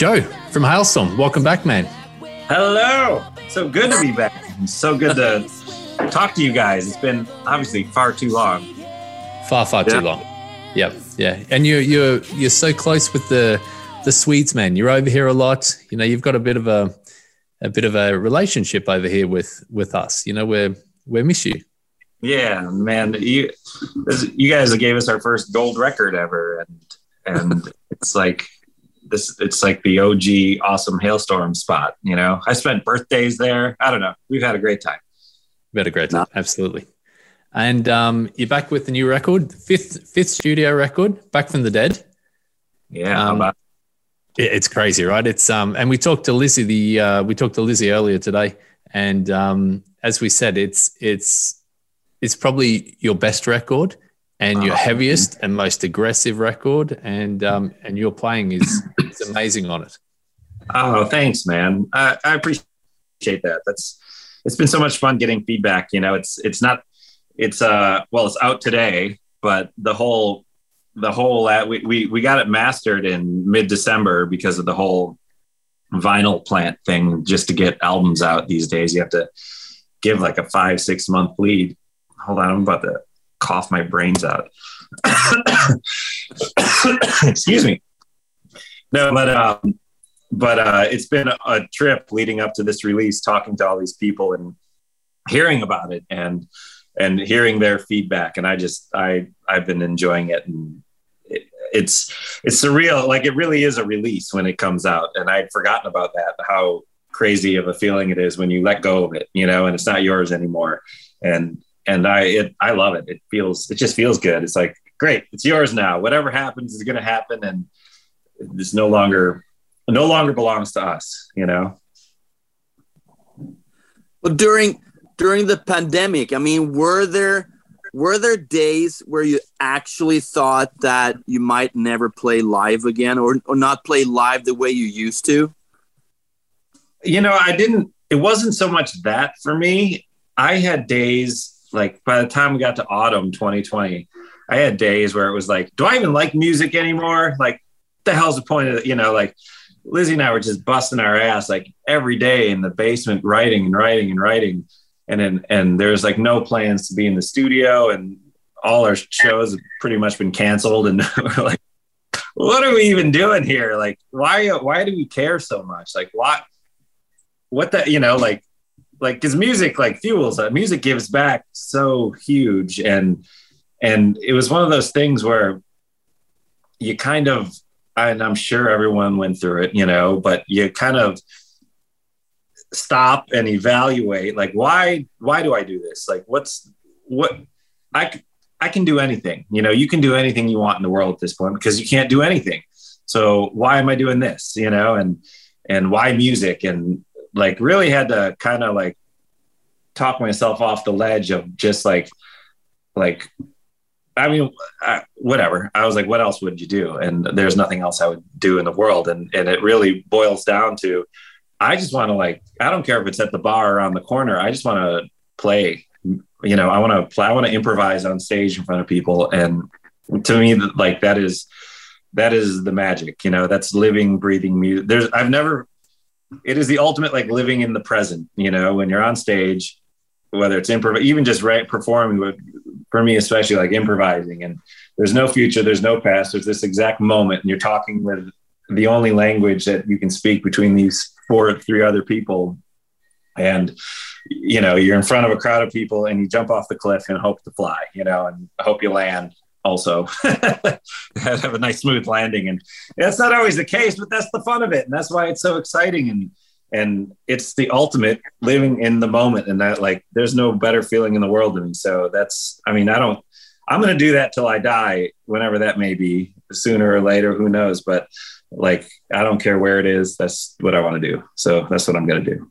Joe from Halestorm. Welcome back, man. Hello. So good to be back. So good to talk to you guys. It's been obviously far too long. Far, far yeah. too long. Yep. Yeah. And you're you're you're so close with the the Swedes, man. You're over here a lot. You know, you've got a bit of a a bit of a relationship over here with with us. You know, we're we miss you. Yeah, man. You you guys gave us our first gold record ever, and and it's like this. It's like the OG awesome Halestorm spot. You know, I spent birthdays there. I don't know. We've had a great time. We've had a great time. No. Absolutely. And um, you're back with the new record, fifth fifth studio record, back from the dead. Yeah, um, it's crazy, right? It's um, and we talked to Lzzy the uh, we talked to Lzzy earlier today, and um, as we said, it's it's it's probably your best record and your heaviest and most aggressive record, and um, and your playing is it's amazing on it. Oh, thanks, man. I, I appreciate that. That's it's been so much fun getting feedback. You know, it's it's not it's uh well it's out today, but the whole the whole uh, we, we we got it mastered in mid December because of the whole vinyl plant thing. Just to get albums out these days, you have to give like a five six month lead. Hold on, I'm about to cough my brains out. Excuse me. No, but um, but uh, it's been a, trip leading up to this release, talking to all these people and hearing about it and and hearing their feedback and i just i i've been enjoying it and it, it's it's surreal like it really is a release when it comes out and i'd forgotten about that how crazy of a feeling it is when you let go of it you know and it's not yours anymore and and i it i love it it feels it just feels good it's like great it's yours now whatever happens is going to happen and it's no longer no longer belongs to us you know well during during the pandemic, I mean, were there were there days where you actually thought that you might never play live again or, or not play live the way you used to? You know, I didn't, it wasn't so much that for me. I had days like by the time we got to autumn 2020, I had days where it was like, do I even like music anymore? Like, the hell's the point of it? You know, like Lzzy and I were just busting our ass like every day in the basement, writing and writing and writing and then and there's like no plans to be in the studio and all our shows have pretty much been canceled and we're like what are we even doing here like why why do we care so much like what what that you know like like because music like fuels that music gives back so huge. And and it was one of those things where you kind of and i'm sure everyone went through it you know but you kind of stop and evaluate like why why do i do this? Like what's what i i can do anything you know you can do anything you want in the world at this point because you can't do anything. So why am i doing this you know and and why music? And like really had to kind of like talk myself off the ledge of just like like I mean, uh, whatever. I was like, what else would you do? And there's nothing else I would do in the world. And and it really boils down to I just want to like, I don't care if it's at the bar around the corner. I just want to play. You know, I want to play. I want to improvise on stage in front of people, and to me, like that is that is the magic. You know, that's living, breathing music. There's, I've never. It is the ultimate like living in the present. You know, when you're on stage, whether it's improv, even just right performing for me especially like improvising, and there's no future, there's no past. There's this exact moment, and you're talking with the only language that you can speak between these four or three other people and you know you're in front of a crowd of people and you jump off the cliff and hope to fly you know and hope you land also have a nice smooth landing and that's not always the case but that's the fun of it and that's why it's so exciting and and it's the ultimate living in the moment and that like there's no better feeling in the world me so that's i mean i don't i'm going to do that till i die whenever that may be sooner or later who knows but like I don't care where it is. That's what I want to do. So that's what I'm going to do.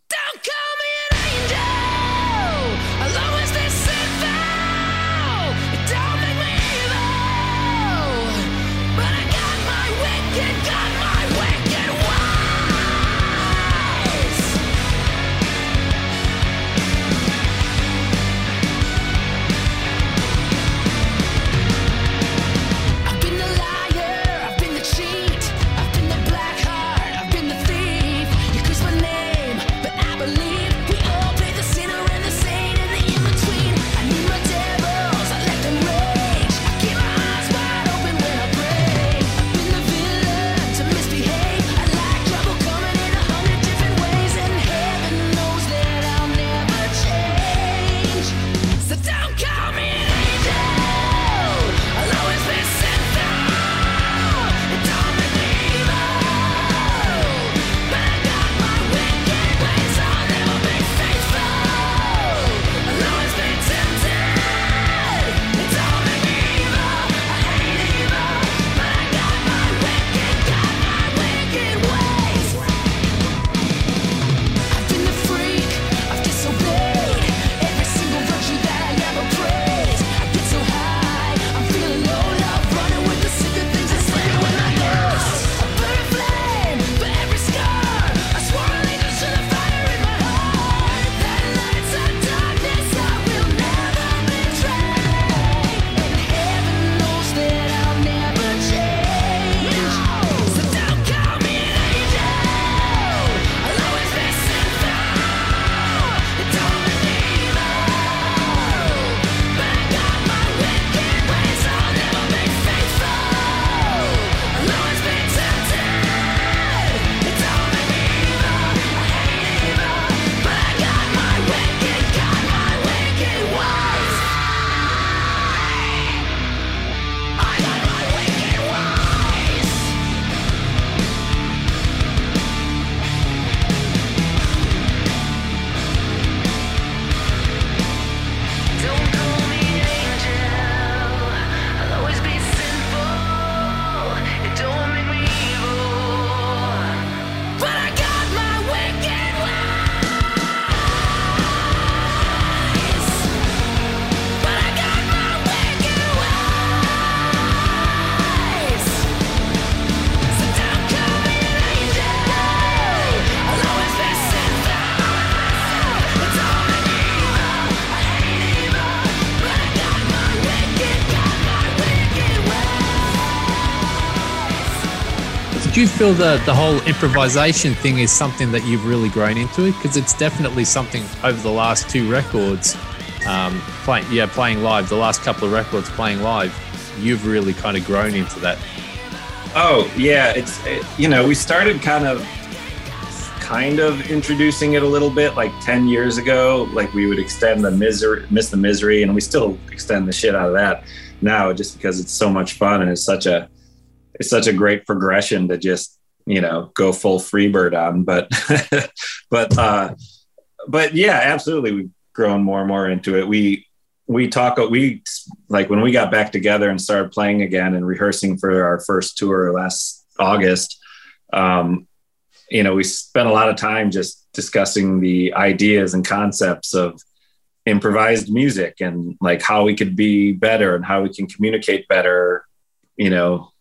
Feel that the whole improvisation thing is something that you've really grown into? Because it's definitely something over the last two records, um, playing yeah, playing live. The last couple of records playing live, you've really kind of grown into that. Oh yeah, it's it, you know we started kind of kind of introducing it a little bit like 10 years ago like we would extend the misery miss the misery and we still extend the shit out of that now just because it's so much fun and it's such a it's such a great progression to just you know go full freebird on but but uh but yeah absolutely. We've grown more and more into it. We we talk we like when we got back together and started playing again and rehearsing for our first tour last august um you know we spent a lot of time just discussing the ideas and concepts of improvised music and like how we could be better and how we can communicate better you know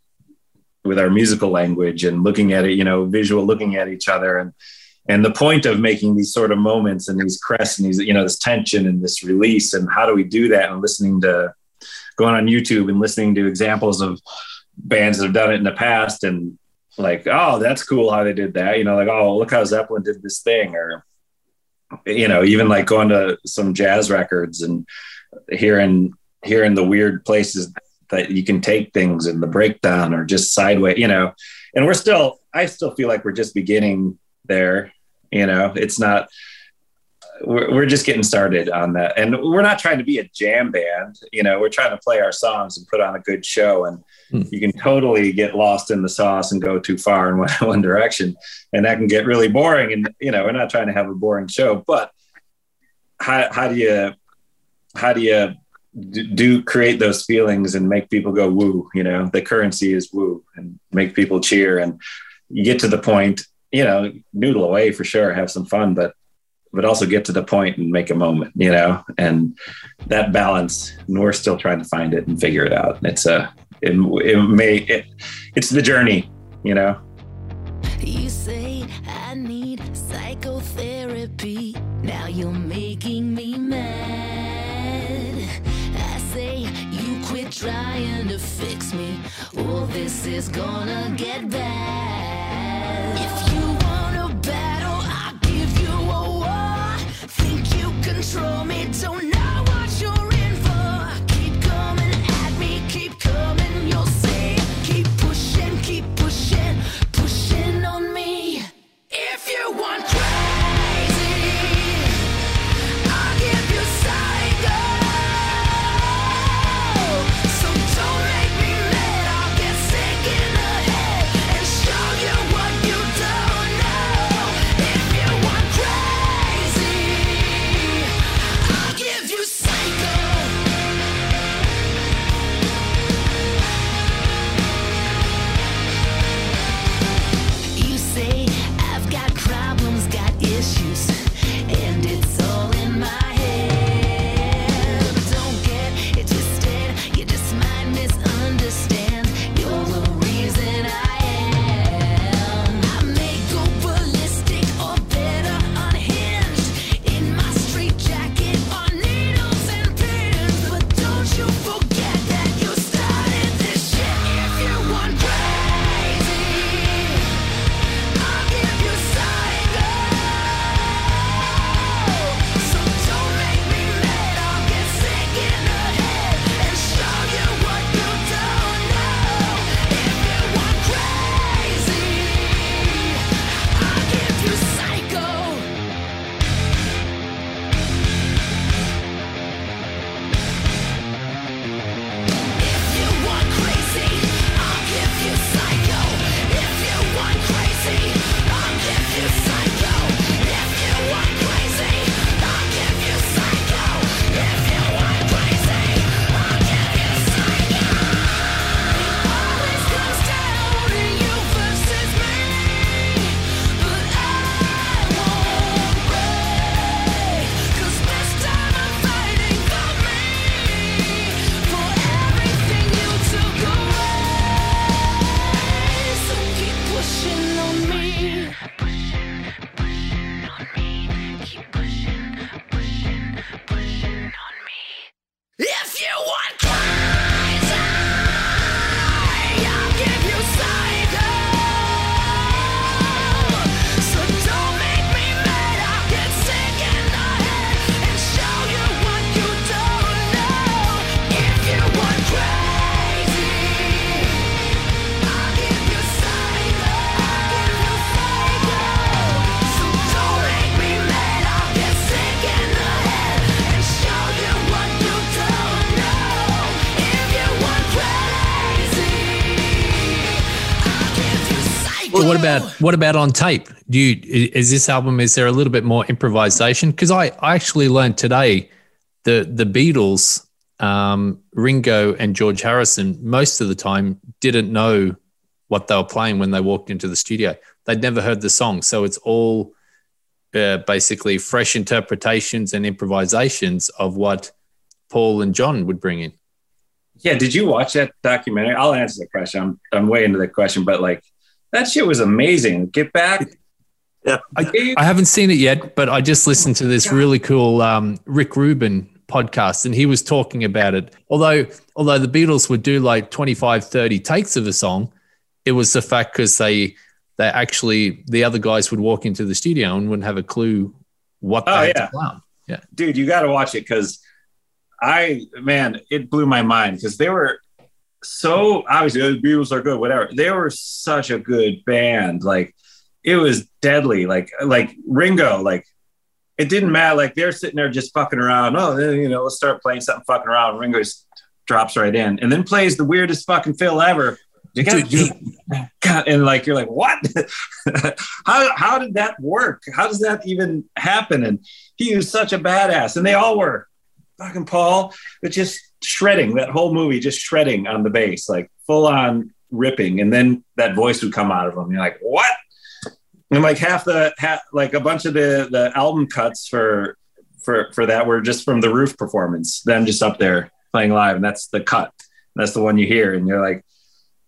with our musical language and looking at it you know visual looking at each other and and the point of making these sort of moments and these crests and these you know this tension and this release and how do we do that and listening to going on youtube and listening to examples of bands that have done it in the past and like oh that's cool how they did that. You know like oh look how zeppelin did this thing or you know even like going to some jazz records and hearing hearing the weird places that you can take things in the breakdown or just sideways you know? And we're still i still feel like we're just beginning there you know? It's not we're, we're just getting started on that. And we're not trying to be a jam band you know? We're trying to play our songs and put on a good show. And hmm. you can totally get lost in the sauce and go too far in one, one direction. And that can get really boring and you know we're not trying to have a boring show. But how, how do you how do you do create those feelings and make people go woo you know the currency is woo and make people cheer and you get to the point you know noodle away for sure have some fun but but also get to the point and make a moment, you know, and that balance. And we're still trying to find it and figure it out. It's a, it, it may, it, it's the journey, you know. You say I need psychotherapy. Now you're making me mad. Trying to fix me, or this is gonna get bad. About what about on tape? Do you is this album? Is there a little bit more improvisation? Because I I actually learned today the the Beatles, um, Ringo and George Harrison, most of the time didn't know what they were playing when they walked into the studio. They'd never heard the song, so it's all uh, basically fresh interpretations and improvisations of what Paul and John would bring in. Yeah, did you watch that documentary? I'll answer the question. I'm I'm way into the question, but like that shit was amazing. Get back. Yeah. I, I haven't seen it yet, but I just listened to this really cool um, Rick Rubin podcast and he was talking about it. Although although the Beatles would do like 25, 30 takes of a song, it was the fact because they they actually the other guys would walk into the studio and wouldn't have a clue what they Oh, had yeah. to play. Yeah. dude, you got to watch it because I, man, it blew my mind because they were so obviously the Beatles are good, whatever. They were such a good band. Like it was deadly. Like, like Ringo, like it didn't matter. Like they're sitting there just fucking around. Oh, eh, you know, let's start playing something fucking around. Ringo just drops right in and then plays the weirdest fucking fill ever. Dude, God, and like you're like, what? how how did that work? How does that even happen? And he was such a badass, and they all were. Fucking Paul, but just shredding that whole movie, just shredding on the bass, like full on ripping, and then that voice would come out of him. You're like, what? And like half the half, like a bunch of the the album cuts for for for that were just from the roof performance. Them just up there playing live, and that's the cut. That's the one you hear, and you're like,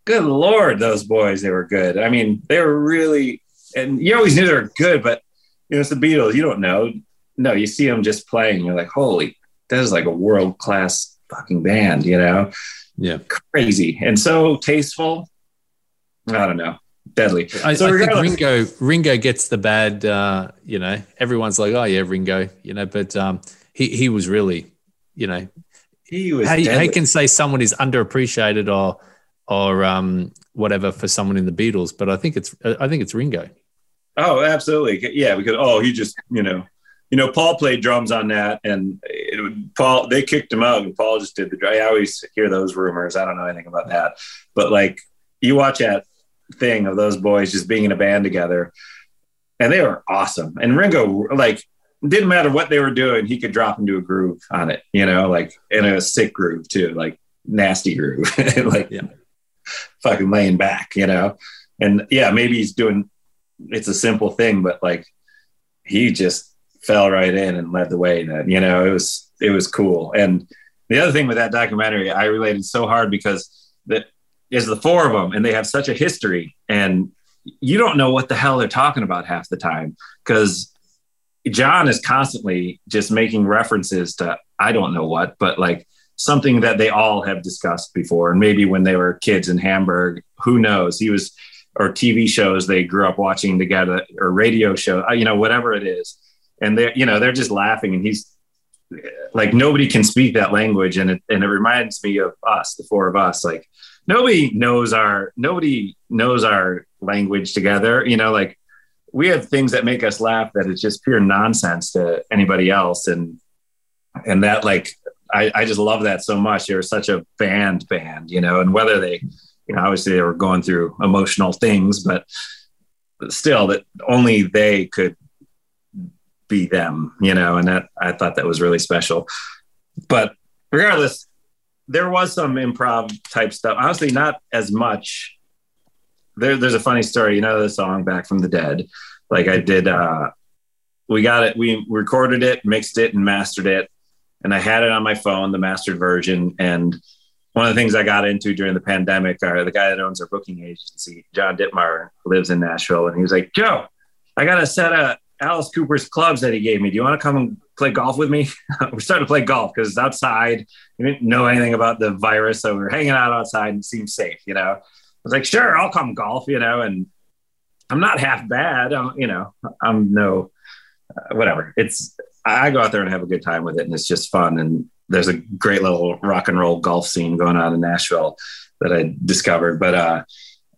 good lord, those boys, they were good. I mean, they were really, and you always knew they were good, but you know, it's the Beatles. You don't know. No, you see them just playing. You're like, holy, that is like a world class fucking band. You know, Yeah. crazy and so tasteful. I don't know, deadly. I, So I think Ringo Ringo gets the bad. Uh, you know, everyone's like, "Oh yeah, Ringo," you know, but um, he he was really, you know, He was. how, how you can say someone is underappreciated or or um, whatever for someone in the Beatles, but I think it's I think it's Ringo. Oh, absolutely. Yeah, because oh, he just you know, you know, Paul played drums on that, and Paul they kicked him out, and Paul just did the. I always hear those rumors. I don't know anything about that, but like you watch that thing of those boys just being in a band together, and they were awesome. And Ringo, like, didn't matter what they were doing, he could drop into a groove on it. You know, like in a sick groove too, like nasty groove, like Yeah. fucking laying back. You know, and yeah, maybe he's doing it's a simple thing, but like he just fell right in and led the way. Then you know it was it was cool. And the other thing with that documentary, I related so hard because that is the four of them, and they have such a history, and you don't know what the hell they're talking about half the time because John is constantly just making references to I don't know what, but like something that they all have discussed before, and maybe when they were kids in Hamburg, who knows? He was or TV shows they grew up watching together or radio show, uh, you know, whatever it is. And they're, you know, they're just laughing and he's like, nobody can speak that language. And it, and it reminds me of us, the four of us, like nobody knows our, nobody knows our language together. You know, like we have things that make us laugh that is just pure nonsense to anybody else. And, and that like, I, I just love that so much. They're such a band band, you know, and whether they, you know, obviously they were going through emotional things, but still that only they could be them, you know, and that I thought that was really special. But regardless, there was some improv type stuff. Honestly, not as much. There, there's a funny story, you know, the song Back from the Dead. Like I did, uh, we got it, we recorded it, mixed it, and mastered it. And I had it on my phone, the mastered version. And one of the things I got into during the pandemic, are the guy that owns our booking agency, John Dittmar, lives in Nashville, and he was like, "Joe, I got a set of Alice Cooper's clubs that he gave me. Do you want to come and play golf with me?" we started to play golf because it's outside. We didn't know anything about the virus, so we were hanging out outside and it seemed safe. You know, I was like, "Sure, I'll come golf." You know, and I'm not half bad. I'm, you know, I'm no uh, whatever. It's I go out there and have a good time with it, and it's just fun. And there's a great little rock and roll golf scene going on in Nashville that I discovered. But uh,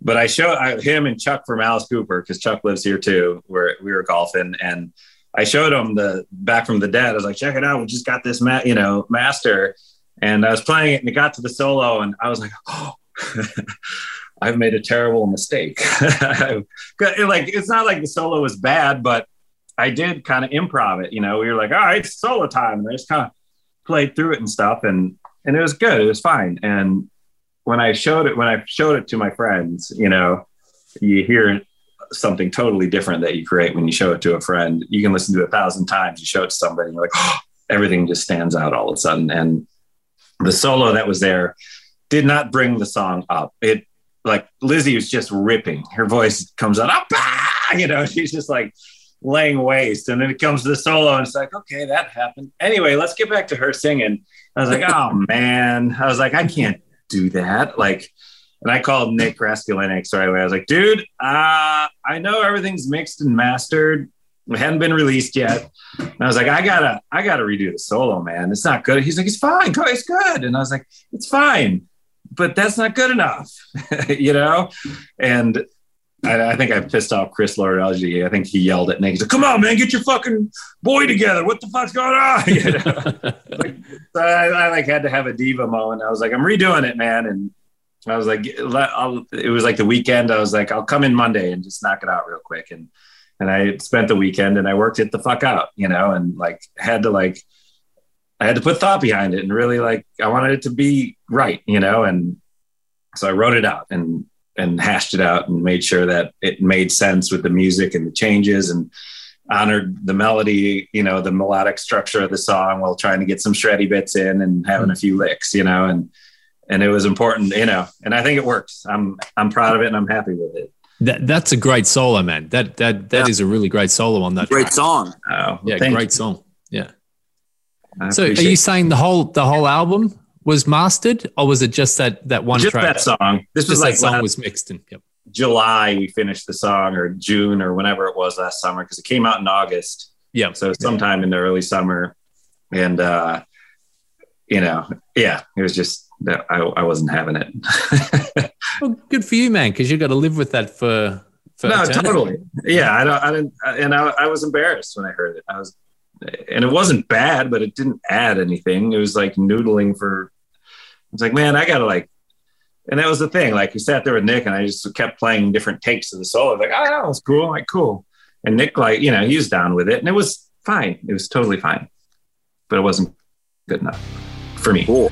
but I showed I, him and Chuck from Alice Cooper because Chuck lives here too. Where we were golfing, and I showed him the back from the dead. I was like, check it out. We just got this, ma- you know, master. And I was playing it, and it got to the solo, and I was like, oh. I've made a terrible mistake. like it's not like the solo was bad, but I did kind of improv it. You know, we were like, all right, solo time, and I just kind of played through it and stuff, and and it was good. It was fine. And when I showed it, when I showed it to my friends, you know, you hear something totally different that you create when you show it to a friend. You can listen to it a thousand times. You show it to somebody, and you're like, oh, everything just stands out all of a sudden. And the solo that was there did not bring the song up. It like Lzzy was just ripping. Her voice comes out, ah! you know, she's just like laying waste. And then it comes to the solo, and it's like, okay, that happened. Anyway, let's get back to her singing. I was like, oh man. I was like, I can't do that. Like, and I called Nick Raskulinecz right away. I was like, dude, uh, I know everything's mixed and mastered. It hadn't been released yet. And I was like, I gotta, I gotta redo the solo, man. It's not good. He's like, it's fine. It's good. And I was like, it's fine, but that's not good enough, you know? And I, I, think I pissed off Chris Lord-Alge. I think he yelled at Nick. He's like, "Come on, man, get your fucking boy together. What the fuck's going on?" You know? like, so I, I, like had to have a diva moment. I was like, "I'm redoing it, man," and I was like, I'll, "It was like the weekend." I was like, "I'll come in Monday and just knock it out real quick." And and I spent the weekend and I worked it the fuck out, you know, and like had to like I had to put thought behind it and really like I wanted it to be right, you know, and so I wrote it out and and hashed it out and made sure that it made sense with the music and the changes and honored the melody, you know, the melodic structure of the song while trying to get some shreddy bits in and having a hmm. few licks, you know, and and it was important, you know, and I think it works. I'm I'm proud of it and I'm happy with it. That that's a great solo, man. That that that yeah. is a really great solo on that. Great track. song. Oh, yeah, great you. song. Yeah. so are you saying the whole the whole album was mastered, or was it just that that one just track? that song? This just was like song was mixed in. Yep. July we finished the song, or June, or whenever it was last summer, because it came out in August. Yeah. So sometime yeah. in the early summer, and uh, you know, yeah, it was just that I, I wasn't having it. well, good for you, man, because you got to live with that for. for no, eternity. totally. Yeah, I don't. I didn't, and I, I was embarrassed when I heard it. I was and it wasn't bad, but it didn't add anything. It was like noodling for. It's like, man, I gotta like, and that was the thing. Like, we sat there with Nick, and I just kept playing different takes of the solo. Like, oh, that was cool. I'm like, cool. And Nick, like, you know, he was down with it, and it was fine. It was totally fine, but it wasn't good enough for me. Cool.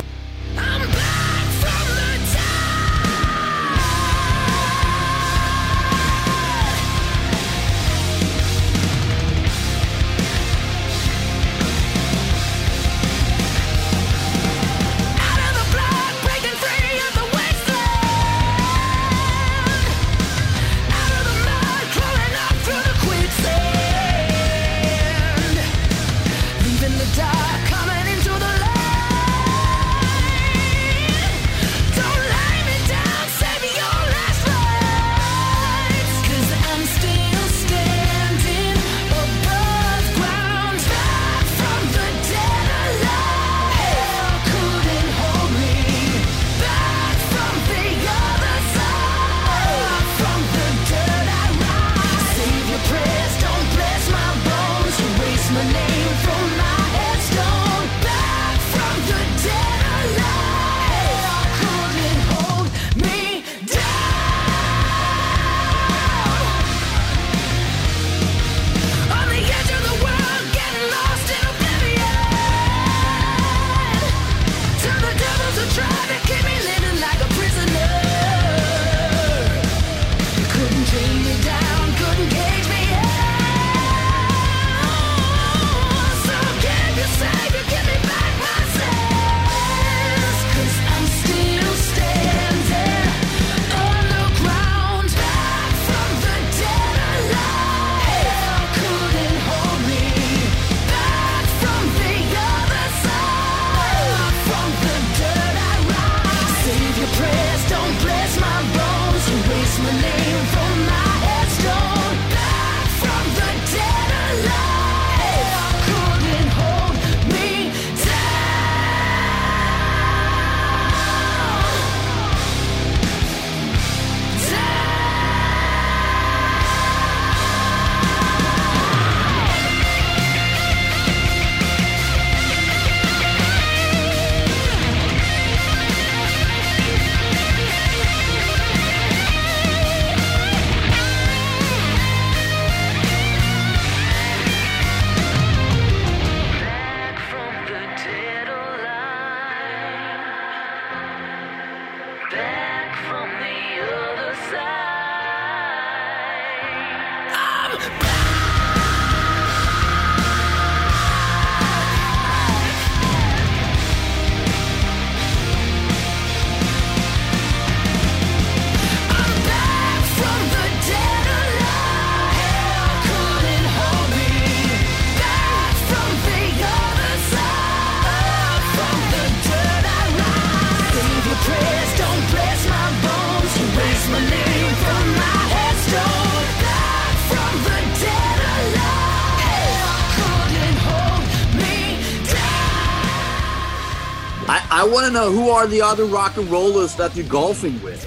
To know who are the other rock and rollers that you're golfing with?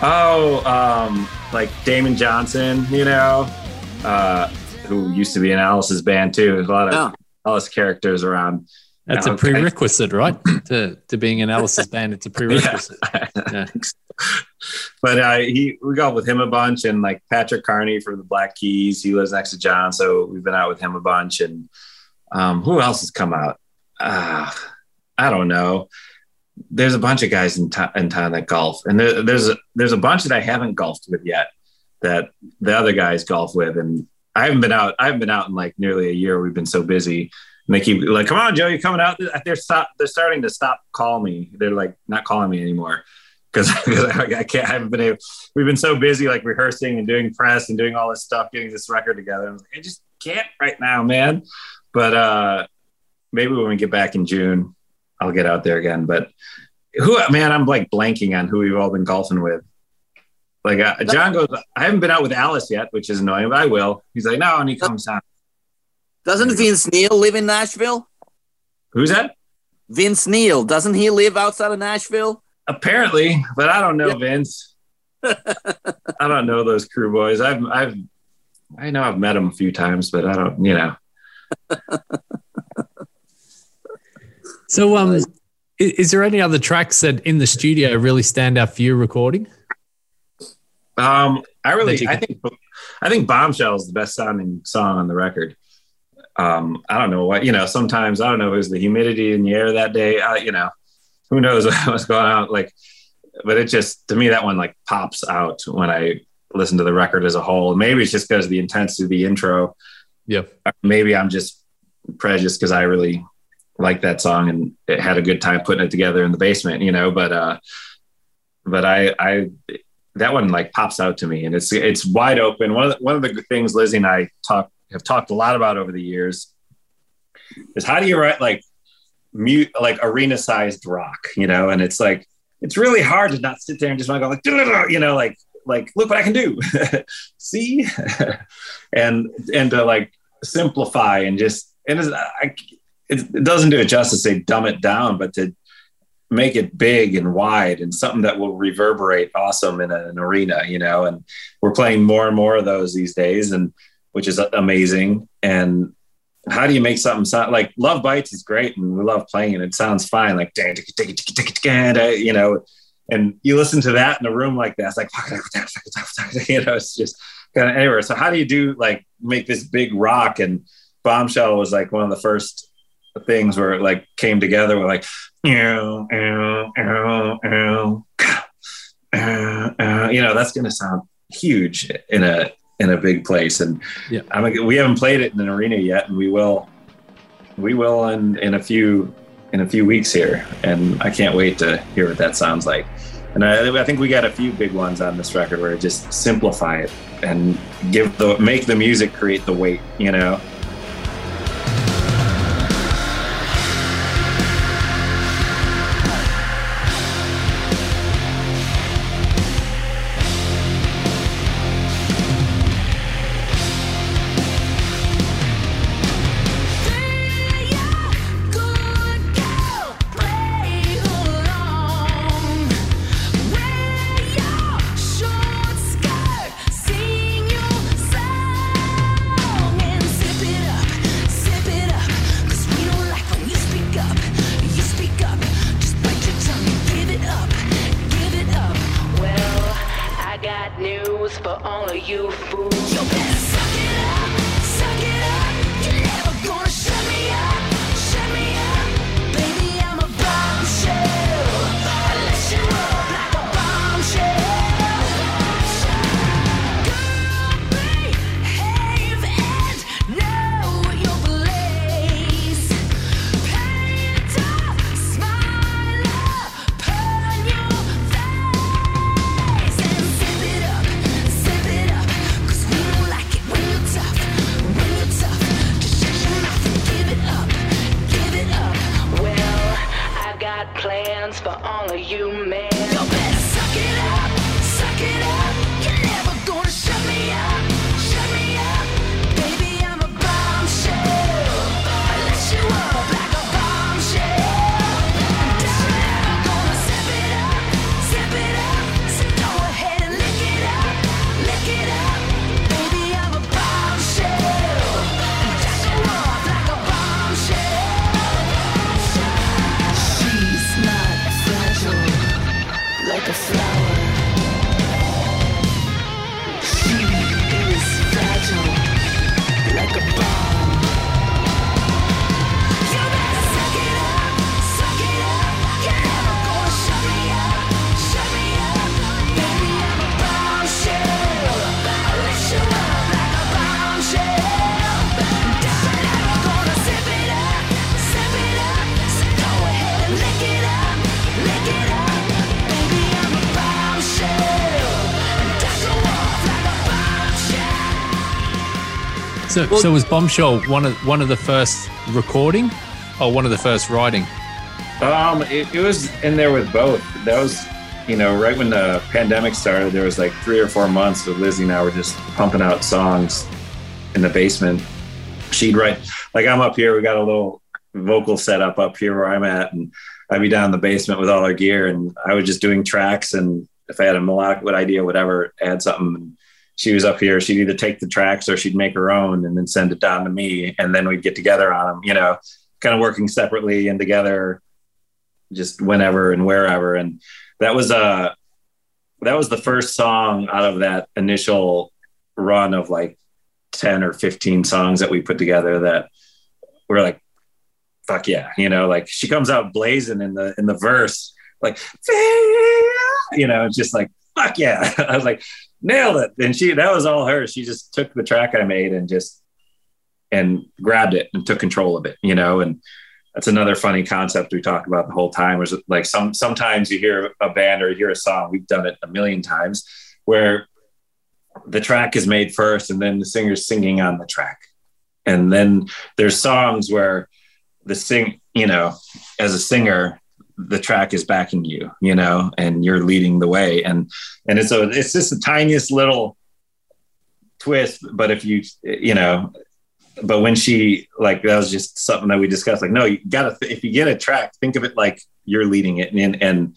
Oh, um, like Damon Johnson, you know, uh, who used to be in Alice's band too. There's a lot of Yeah. Alice characters around. That's a Okay. prerequisite, right? to to being in Alice's band, it's a prerequisite. Yeah. but uh, he we golf with him a bunch and like Patrick Carney from the Black Keys. He lives next to John, so we've been out with him a bunch. And um, who else has come out? Uh, I don't know. There's a bunch of guys in, in town that golf, and there, there's a, there's a bunch that I haven't golfed with yet that the other guys golf with, and I haven't been out. I haven't been out in like nearly a year. We've been so busy. And they keep like, "Come on, Joe, you're coming out?" They're stop. They're starting to stop calling me. They're like not calling me anymore because I, I can't. I haven't been able. We've been so busy, like rehearsing and doing press and doing all this stuff, getting this record together. I, like, I just can't right now, man. But uh maybe when we get back in June, I'll get out there again. But who, man, I'm like blanking on who we've all been golfing with. Like uh, John goes, I haven't been out with Alice yet, which is annoying, but I will. He's like, no, and he comes down. Doesn't Vince Neil live in Nashville? Who's that? Vince Neil. doesn't he live outside of Nashville? Apparently, but I don't know Vince. I don't know those Crüe boys. I've, I've, I know I've met them a few times, but I don't, you know. So, um, i- is there any other tracks that in the studio really stand out for you recording? Um, I really, I think, I think "Bombshell" is the best sounding song on the record. Um, I don't know what you know. Sometimes I don't know if it was the humidity in the air that day. Uh, you know, who knows what's going on? Like, but it just to me that one like pops out when I listen to the record as a whole. Maybe it's just because of the intensity of the intro. Yeah. Maybe I'm just prejudiced because I really like that song and it had a good time putting it together in the basement. You know, but uh, but I I that one like pops out to me and it's it's wide open. One of the, one of the things Lzzy and I talk have talked a lot about over the years is how do you write like mute like arena sized rock, you know? And it's like it's really hard to not sit there and just want to go like you know like like look what I can do, see, and and to like simplify and just and I, it, it doesn't do it justice to say dumb it down, but to make it big and wide and something that will reverberate awesome in an arena, you know. And we're playing more and more of those these days, and which is amazing. And how do you make something sound like Love Bites is great and we love playing it. It sounds fine, like you know. And you listen to that in a room like that, it's like you know, it's just kind of anywhere. So how do you do like make this big rock? And Bombshell was like one of the first things where it like came together with like uh, you know that's going to sound huge in a in a big place. And Yeah. I'm mean, we haven't played it in an arena yet and we will we will in in a few in a few weeks here. And I can't wait to hear what that sounds like. And I, I think we got a few big ones on this record where it just simplify it and give the make the music create the weight you know the. So, Well- so was Bombshell one of one of the first recording, or one of the first writing? Um, it, it was in there with both. That was, you know, right when the pandemic started, there was like three or four months that Lzzy and I were just pumping out songs in the basement. She'd write, like, I'm up here, we got a little vocal setup up here where I'm at, and I'd be down in the basement with all our gear, and I was just doing tracks. And if I had a melodic what idea, whatever, add something. She was up here, she'd either take the tracks or she'd make her own and then send it down to me, and then we'd get together on them, you know, kind of working separately and together just whenever and wherever. And that was uh that was the first song out of that initial run of like 10 or 15 songs that we put together that we're like, fuck yeah, you know, like she comes out blazing in the in the verse, like you know, it's just like fuck yeah. I was like, nailed it. And she that was all her. She just took the track I made and just and grabbed it and took control of it, you know, and that's another funny concept we talk about the whole time was like some sometimes you hear a band or you hear a song we've done it a million times where the track is made first and then the singer's singing on the track and then there's songs where the sing you know as a singer the track is backing you you know and you're leading the way. And and it's a it's just the tiniest little twist but if you you know but when she like that was just something that we discussed like no you gotta if you get a track think of it like you're leading it and and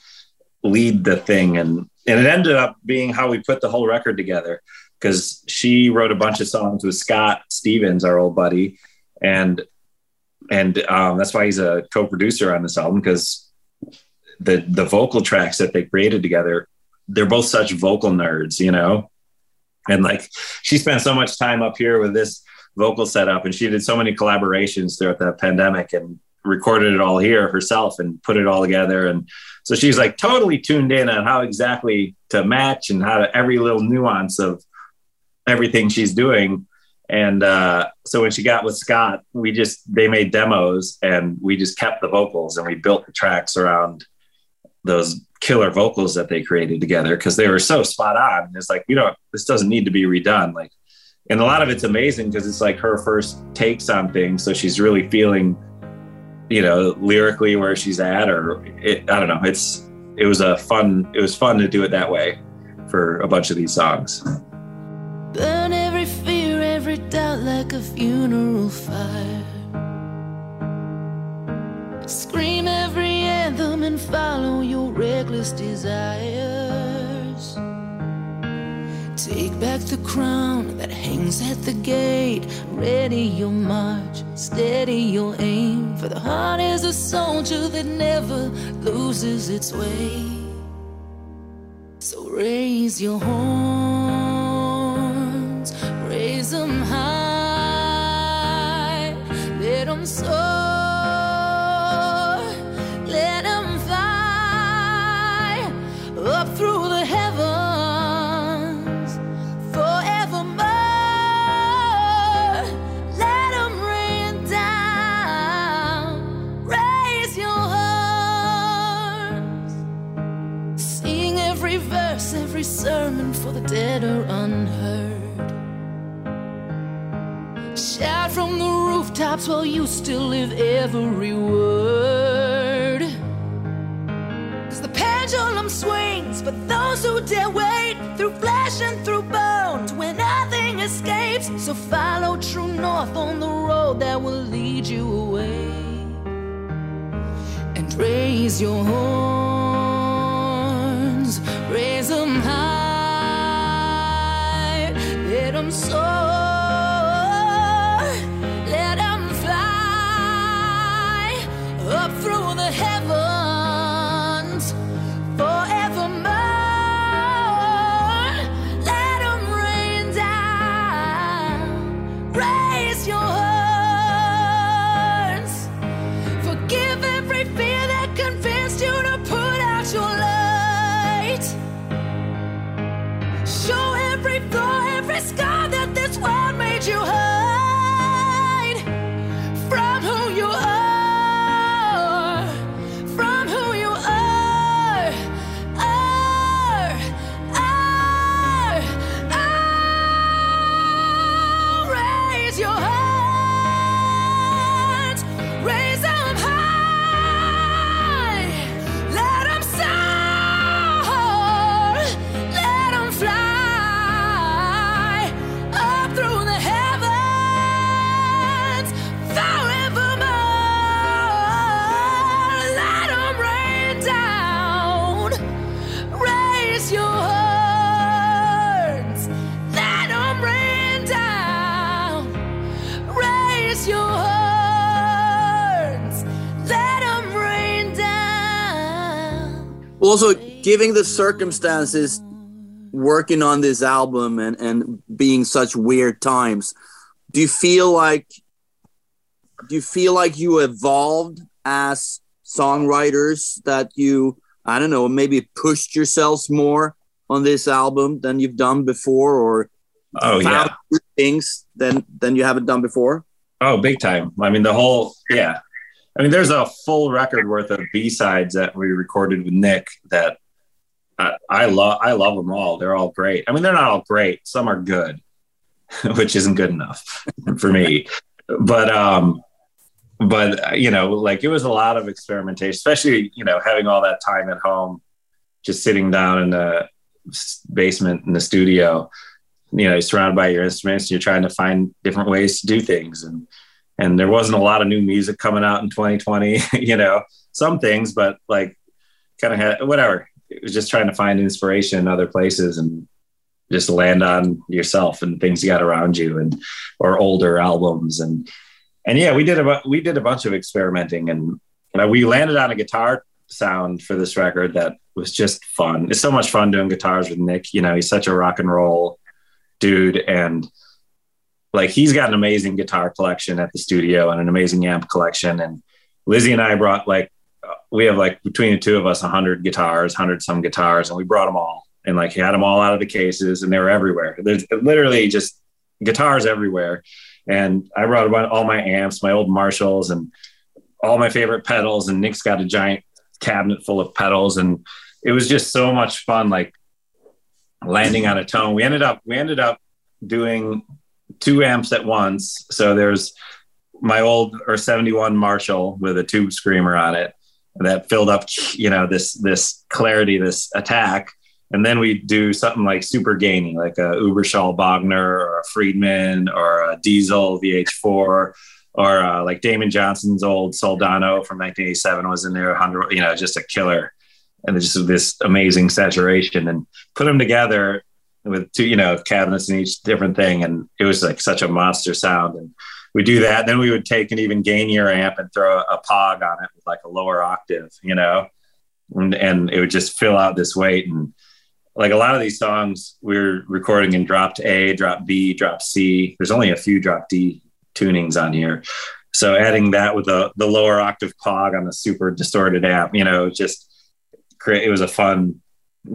lead the thing. And and it ended up being how we put the whole record together because she wrote a bunch of songs with scott stevens our old buddy. And and um, that's why he's a co-producer on this album because the the vocal tracks that they created together they're both such vocal nerds you know? And like she spent so much time up here with this vocal setup and she did so many collaborations throughout the pandemic and recorded it all here herself and put it all together. And so she's like totally tuned in on how exactly to match and how to every little nuance of everything she's doing. And uh, so when she got with scott we just they made demos and we just kept the vocals and we built the tracks around those killer vocals that they created together because they were so spot on it's like you know this doesn't need to be redone like and a lot of it's amazing because it's like her first takes on things so she's really feeling you know lyrically where she's at or it, i don't know it's it was a fun it was fun to do it that way for a bunch of these songs Burn every fear, every doubt like a funeral fire. Scream every desires. Take back the crown that hangs at the gate. Ready your march, steady your aim. For the heart is a soldier that never loses its way. So raise your horns, raise them high, let them soar, rooftops while you still live every word. Cause the pendulum swings, but those who dare wait through flesh and through bones where nothing escapes. So follow true north on the road that will lead you away and raise your horns, raise them high, let them soar, Also, giving the circumstances, working on this album and and being such weird times, do you feel like do you feel like you evolved as songwriters that you I don't know maybe pushed yourselves more on this album than you've done before or Oh yeah. things than than you haven't done before? Oh, big time. I mean, the whole, yeah. I mean, there's a full record worth of B sides that we recorded with Nick that I, I love. I love them all. They're all great. I mean, they're not all great. Some are good, which isn't good enough for me. But, um, but you know, like it was a lot of experimentation, especially you know having all that time at home, just sitting down in the basement in the studio you know, surrounded by your instruments. You're trying to find different ways to do things, and and there wasn't a lot of new music coming out in 2020. you know, some things, but like kind of had whatever. It was just trying to find inspiration in other places and just land on yourself and things you got around you, and or older albums and and yeah, we did a we did a bunch of experimenting, and you know, we landed on a guitar sound for this record that was just fun. It's so much fun doing guitars with Nick. You know, he's such a rock and roll dude and like he's got an amazing guitar collection at the studio and an amazing amp collection. And Lzzy and i brought like uh, we have like between the two of us 100 guitars 100 some guitars and we brought them all. And like he had them all out of the cases and they were everywhere. There's literally just guitars everywhere. And i brought all my amps my old marshalls and all my favorite pedals and nick's got a giant cabinet full of pedals. And it was just so much fun like landing on a tone. We ended up we ended up doing two amps at once. So there's my old or 71 Marshall with a tube screamer on it that filled up, you know, this this clarity, this attack. And then we do something like super gainy, like a Uberschall Bogner or a Friedman or a Diezel VH4 or uh, like Damon Johnson's old Soldano from 1987 was in there, 100, you know, just a killer and just this amazing saturation and put them together with two, you know, cabinets in each different thing. And it was like such a monster sound. And we do that. Then we would take an even gainier amp and throw a, a pog on it with like a lower octave, you know, and, and it would just fill out this weight. And like a lot of these songs we're recording in drop A, drop B, drop C. There's only a few drop D tunings on here. So adding that with the, the lower octave pog on the super distorted amp, you know, just create, it was a fun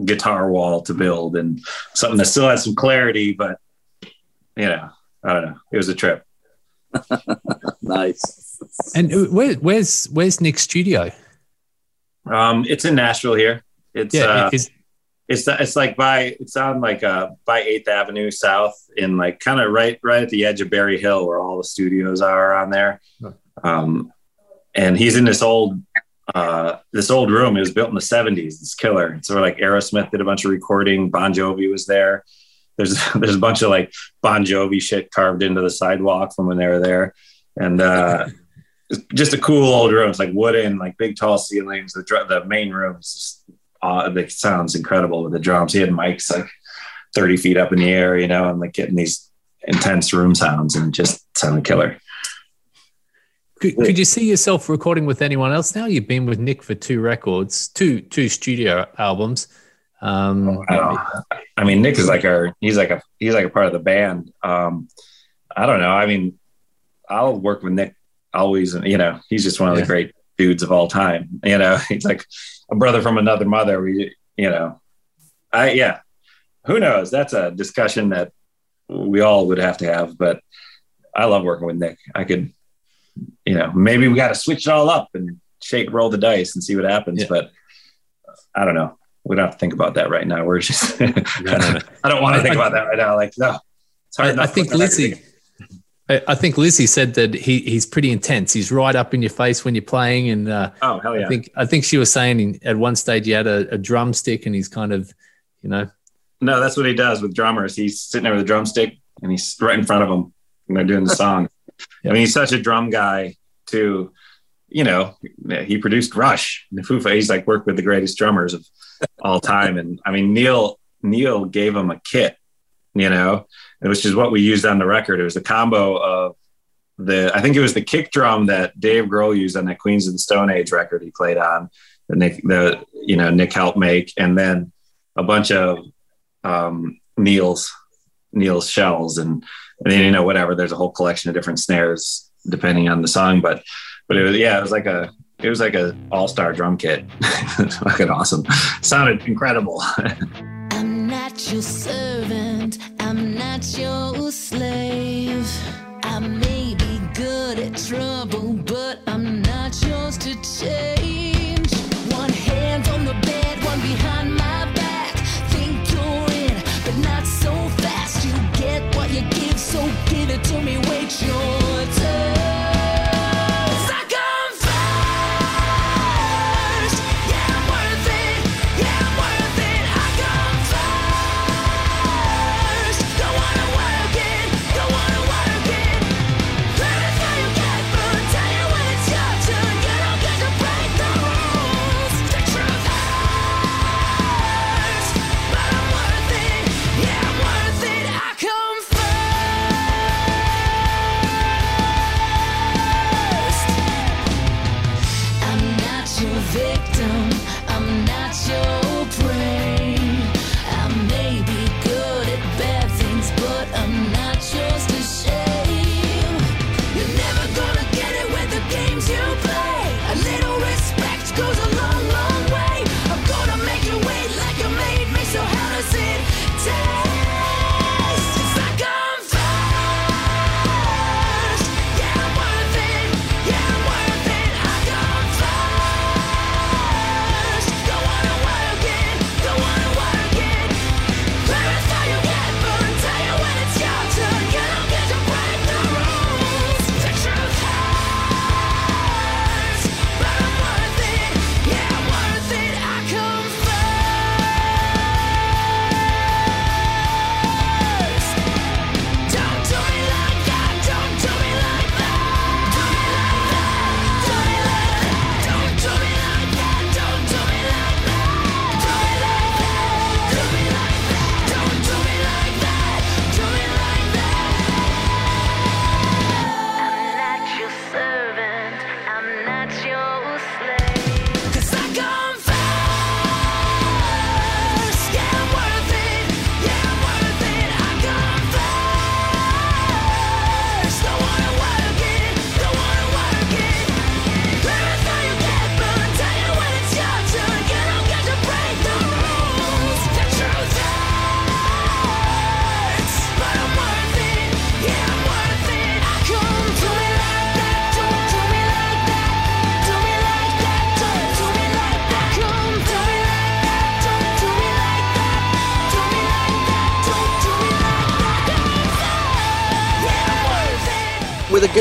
guitar wall to build and something that still has some clarity, but you know, I don't know. It was a trip. Nice. And where, where's where's Nick's studio? Um, it's in Nashville here. It's Yeah, uh, is, it's it's like by it's on like uh by Eighth Avenue South in like kind of right right at the edge of Berry Hill where all the studios are on there. Um, and he's in this old uh this old room. It was built in the seventies. It's killer. So like Aerosmith did a bunch of recording. Bon Jovi was there. There's there's a bunch of like Bon Jovi shit carved into the sidewalk from when they were there, and uh, just a cool old room. It's like wooden, like big tall ceilings. The dr- the main room is uh, it sounds incredible with the drums. He had mics like 30 feet up in the air, you know, and like getting these intense room sounds and just sounded killer. Could, could you see yourself recording with anyone else now? You've been with Nick for two records, two two studio albums. Um, I. I mean, Nick is like our, he's like a, he's like a part of the band. Um, I don't know. I mean, I'll work with Nick always, and you know, he's just one of the Yeah. great dudes of all time. You know, he's like a brother from another mother. We, you know, I, yeah, who knows? That's a discussion that we all would have to have, but I love working with Nick. I could, you know, maybe we got to switch it all up and shake, roll the dice and see what happens. Yeah. But I don't know. We don't have to think about that right now. We're just, no, no. I don't want to think about that right now. Like, no, it's hard I, enough I think Lzzy. I I think Lzzy said that he he's pretty intense. He's right up in your face when you're playing, and uh. Oh, hell yeah. I think I think she was saying in, at one stage he had a, a drumstick, and he's kind of, you know, No, that's what he does with drummers. He's sitting there with a drumstick and he's right in front of them and they're doing the song. I mean, he's such a drum guy too. You know, he produced Rush, Fighters. He's like worked with the greatest drummers of all time. And I mean, Neil Neil gave him a kit, you know, which is what we used on the record. It was a combo of the I think it was the kick drum that Dave Grohl used on that Queens of the Stone Age record he played on, that Nick, the you know Nick helped make, and then a bunch of um, Neil's Neil's shells, and and then you know whatever. There's a whole collection of different snares depending on the song, but but it was yeah, it was like a it was like a all star drum kit. fucking awesome. Sounded incredible. I'm not your servant, I'm not your slave. I may be good at trouble, to me. Wait your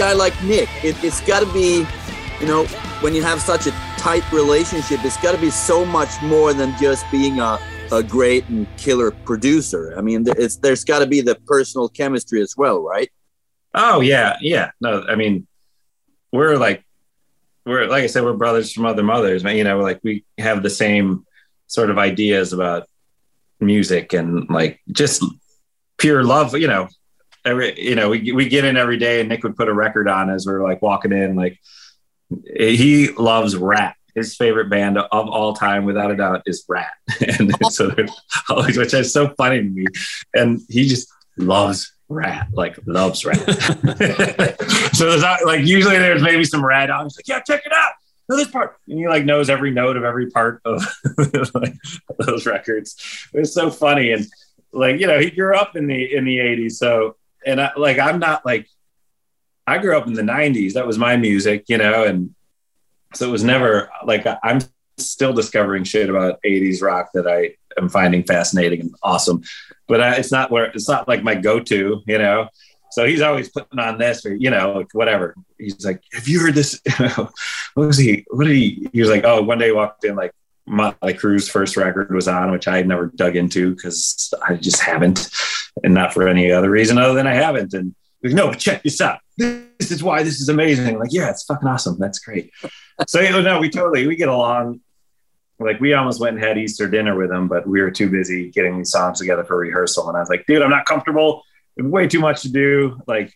guy like Nick, it, it's got to be, you know, when you have such a tight relationship, it's got to be so much more than just being a, a great and killer producer. I mean, it's, there's got to be the personal chemistry as well, right? Oh yeah, yeah. No, I mean, we're like, we're like I said, we're brothers from other mothers. You know, like we have the same sort of ideas about music and like just pure love. You know, every you know we we get in every day, and Nick would put a record on as we're like walking in. Like he loves rap. His favorite band of all time, without a doubt, is Ratt. and so always, which is so funny to me. And he just loves Ratt, like loves Ratt. so there's not like usually there's maybe some Ratt on. He's like, yeah, check it out. Know this part, and he like knows every note of every part of those records. It's so funny, and like you know, he grew up in the in the '80s. So, and I, like I'm not like I grew up in the '90s. That was my music, you know, and so it was never like I'm still discovering shit about '80s rock that I am finding fascinating and awesome but I, it's not where it's not like my go-to, you know. So he's always putting on this or you know, like whatever. He's like, "Have you heard this?" what was he? What did he? He was like, "Oh, one day walked in like Mötley Crüe's first record was on, which I had never dug into because I just haven't, and not for any other reason other than I haven't." And like, no, but check this out. This is why this is amazing. Like, yeah, it's fucking awesome. That's great. so you know, no, we totally we get along like we almost went and had Easter dinner with him, but we were too busy getting these songs together for rehearsal. And I was like, dude, I'm not comfortable. There's way too much to do. Like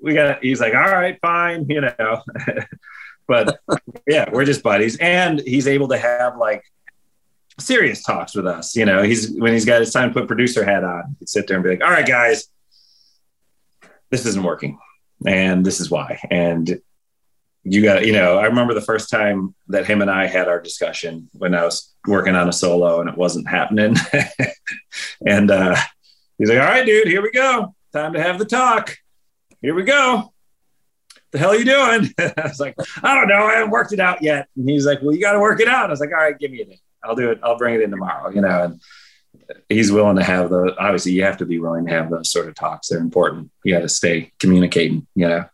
we got, he's like, all right, fine. You know, but yeah, we're just buddies, and he's able to have like serious talks with us. You know, he's when he's got his time put producer hat on, he'd sit there and be like, "All right, guys, this isn't working, and this is why." And you got, you know, I remember the first time that him and I had our discussion when I was working on a solo and it wasn't happening, and uh, he's like, "All right, dude, here we go. Time to have the talk. Here we go." The hell are you doing? I was like, I don't know. I haven't worked it out yet. And he's like, Well, you got to work it out. I was like, All right, give me a day. I'll do it. I'll bring it in tomorrow, you know. And he's willing to have the obviously you have to be willing to have those sort of talks. They're important. You got to stay communicating, you know.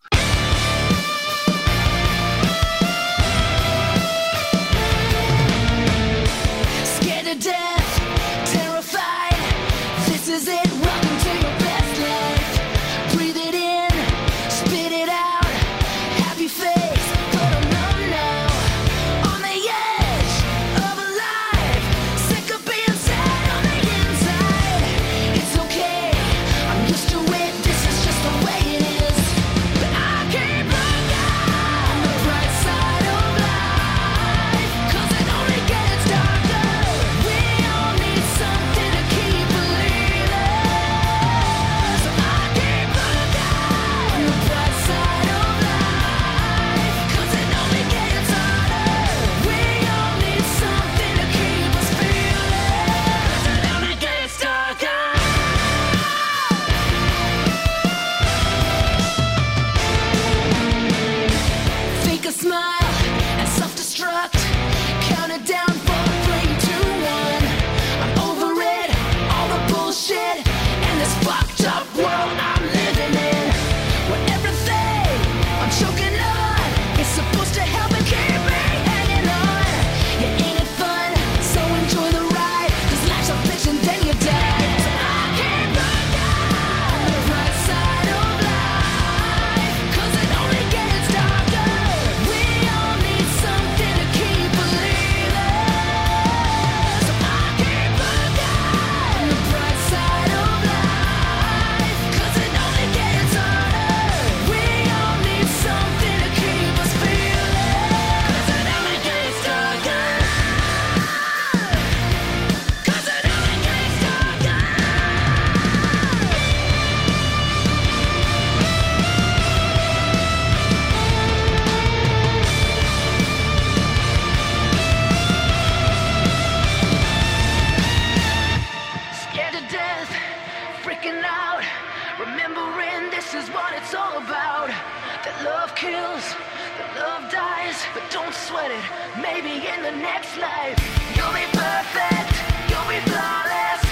Kills, that love dies. But don't sweat it, maybe in the next life. You'll be perfect, you'll be flawless,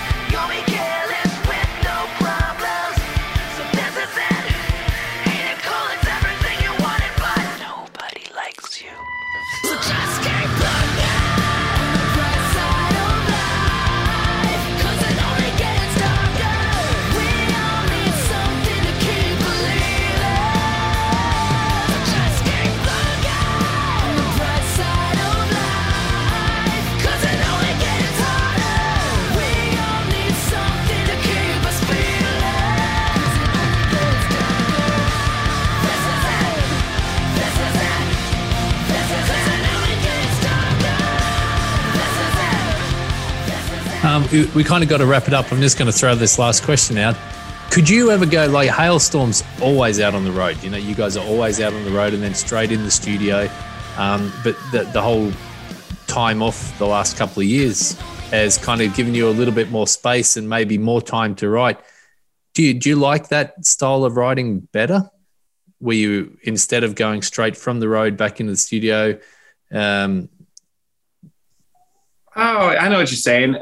we, kind of got to wrap it up. I'm just going to throw this last question out. Could you ever go like Halestorm's always out on the road? You know, you guys are always out on the road and then straight in the studio. Um, but the, the whole time off the last couple of years has kind of given you a little bit more space and maybe more time to write. Do you, do you like that style of writing better? Where you, instead of going straight from the road back into the studio, um, Oh, I know what you're saying.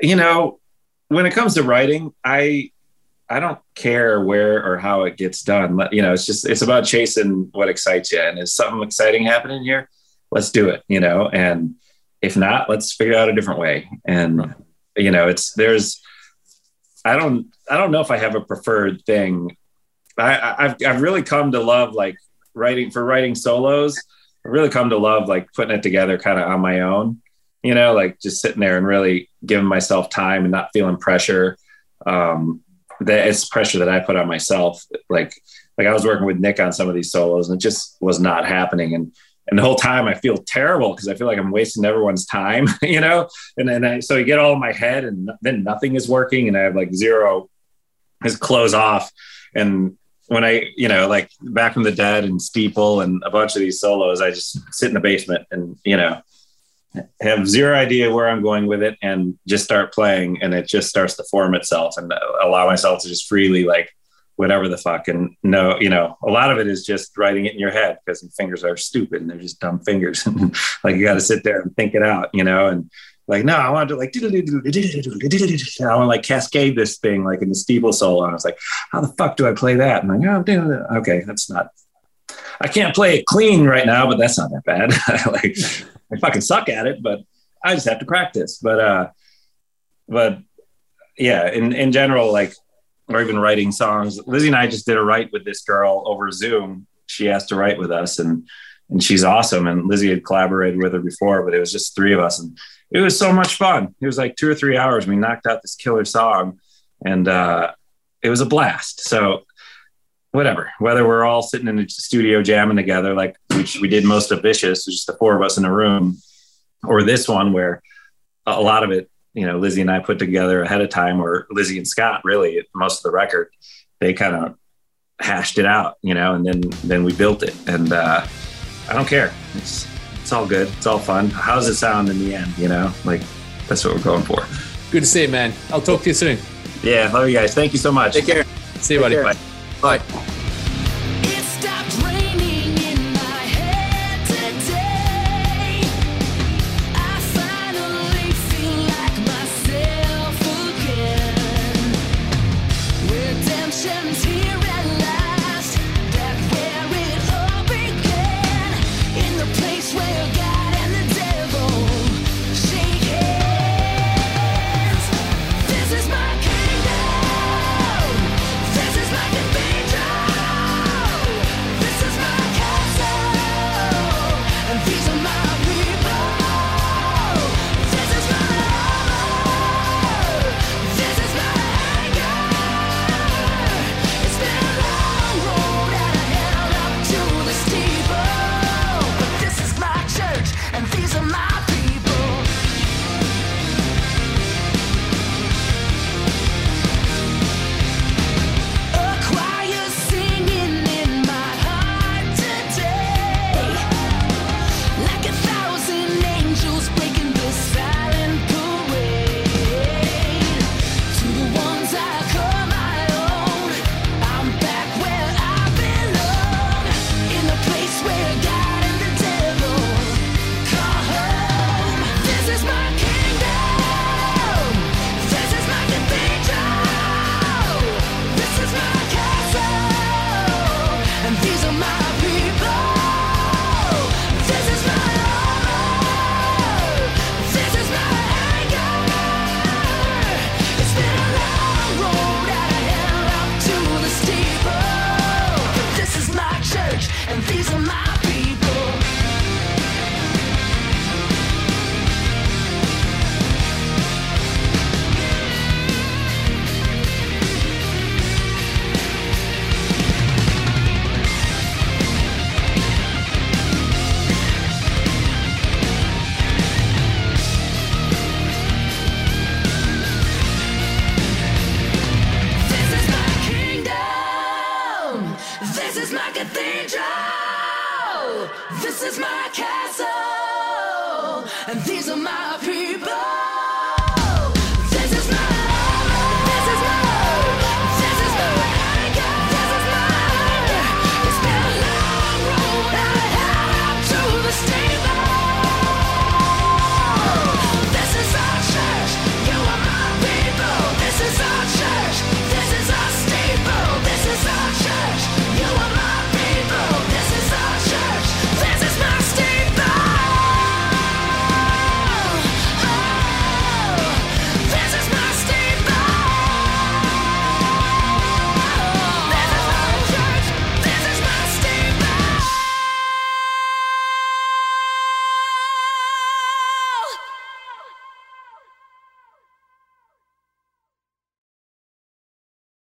You know, when it comes to writing, I I don't care where or how it gets done. You know, it's just it's about chasing what excites you. And is something exciting happening here? Let's do it. You know, and if not, let's figure out a different way. And you know, it's there's I don't I don't know if I have a preferred thing. I, I've I've really come to love like writing for writing solos. I've really come to love like putting it together kind of on my own. You know, like just sitting there and really giving myself time and not feeling pressure. Um, that it's pressure that I put on myself. Like like I was working with Nick on some of these solos and it just was not happening. And and the whole time I feel terrible because I feel like I'm wasting everyone's time, you know. And then I, so I get all in my head, and then nothing is working, and I have like zero, his close off. And when I, you know, like back from the dead and Steeple and a bunch of these solos, I just sit in the basement and you know have zero idea where I'm going with it, and just start playing, and it just starts to form itself, and allow myself to just freely like whatever the fuck. And no, you know, a lot of it is just writing it in your head because your fingers are stupid and they're just dumb fingers. like you got to sit there and think it out, you know, and like, no, I want to like, I want to like cascade this thing like in the Steeple solo. And I was like, how the fuck do I play that? And I'm like, oh, okay, that's not, I can't play it clean right now, but that's not that bad. like I fucking suck at it, but I just have to practice. But, uh, but yeah, in, in general, like or even writing songs. Lzzy and I just did a write with this girl over Zoom. She asked to write with us, and and she's awesome. And Lzzy had collaborated with her before, but it was just three of us, and it was so much fun. It was like two or three hours. We knocked out this killer song, and uh, it was a blast. So whatever, whether we're all sitting in the studio jamming together, like which we did most of Vicious, just the four of us in a room, or this one where a lot of it you know Lzzy and I put together ahead of time, or Lzzy and Scott really most of the record, they kind of hashed it out, you know, and then then we built it. And uh, I don't care. It's it's all good. It's all fun. How's it sound in the end? You know, like that's what we're going for. Good to see you, man. I'll talk to you soon. Yeah, love you guys. Thank you so much. Take care. See you, buddy. care. Bye. Bye.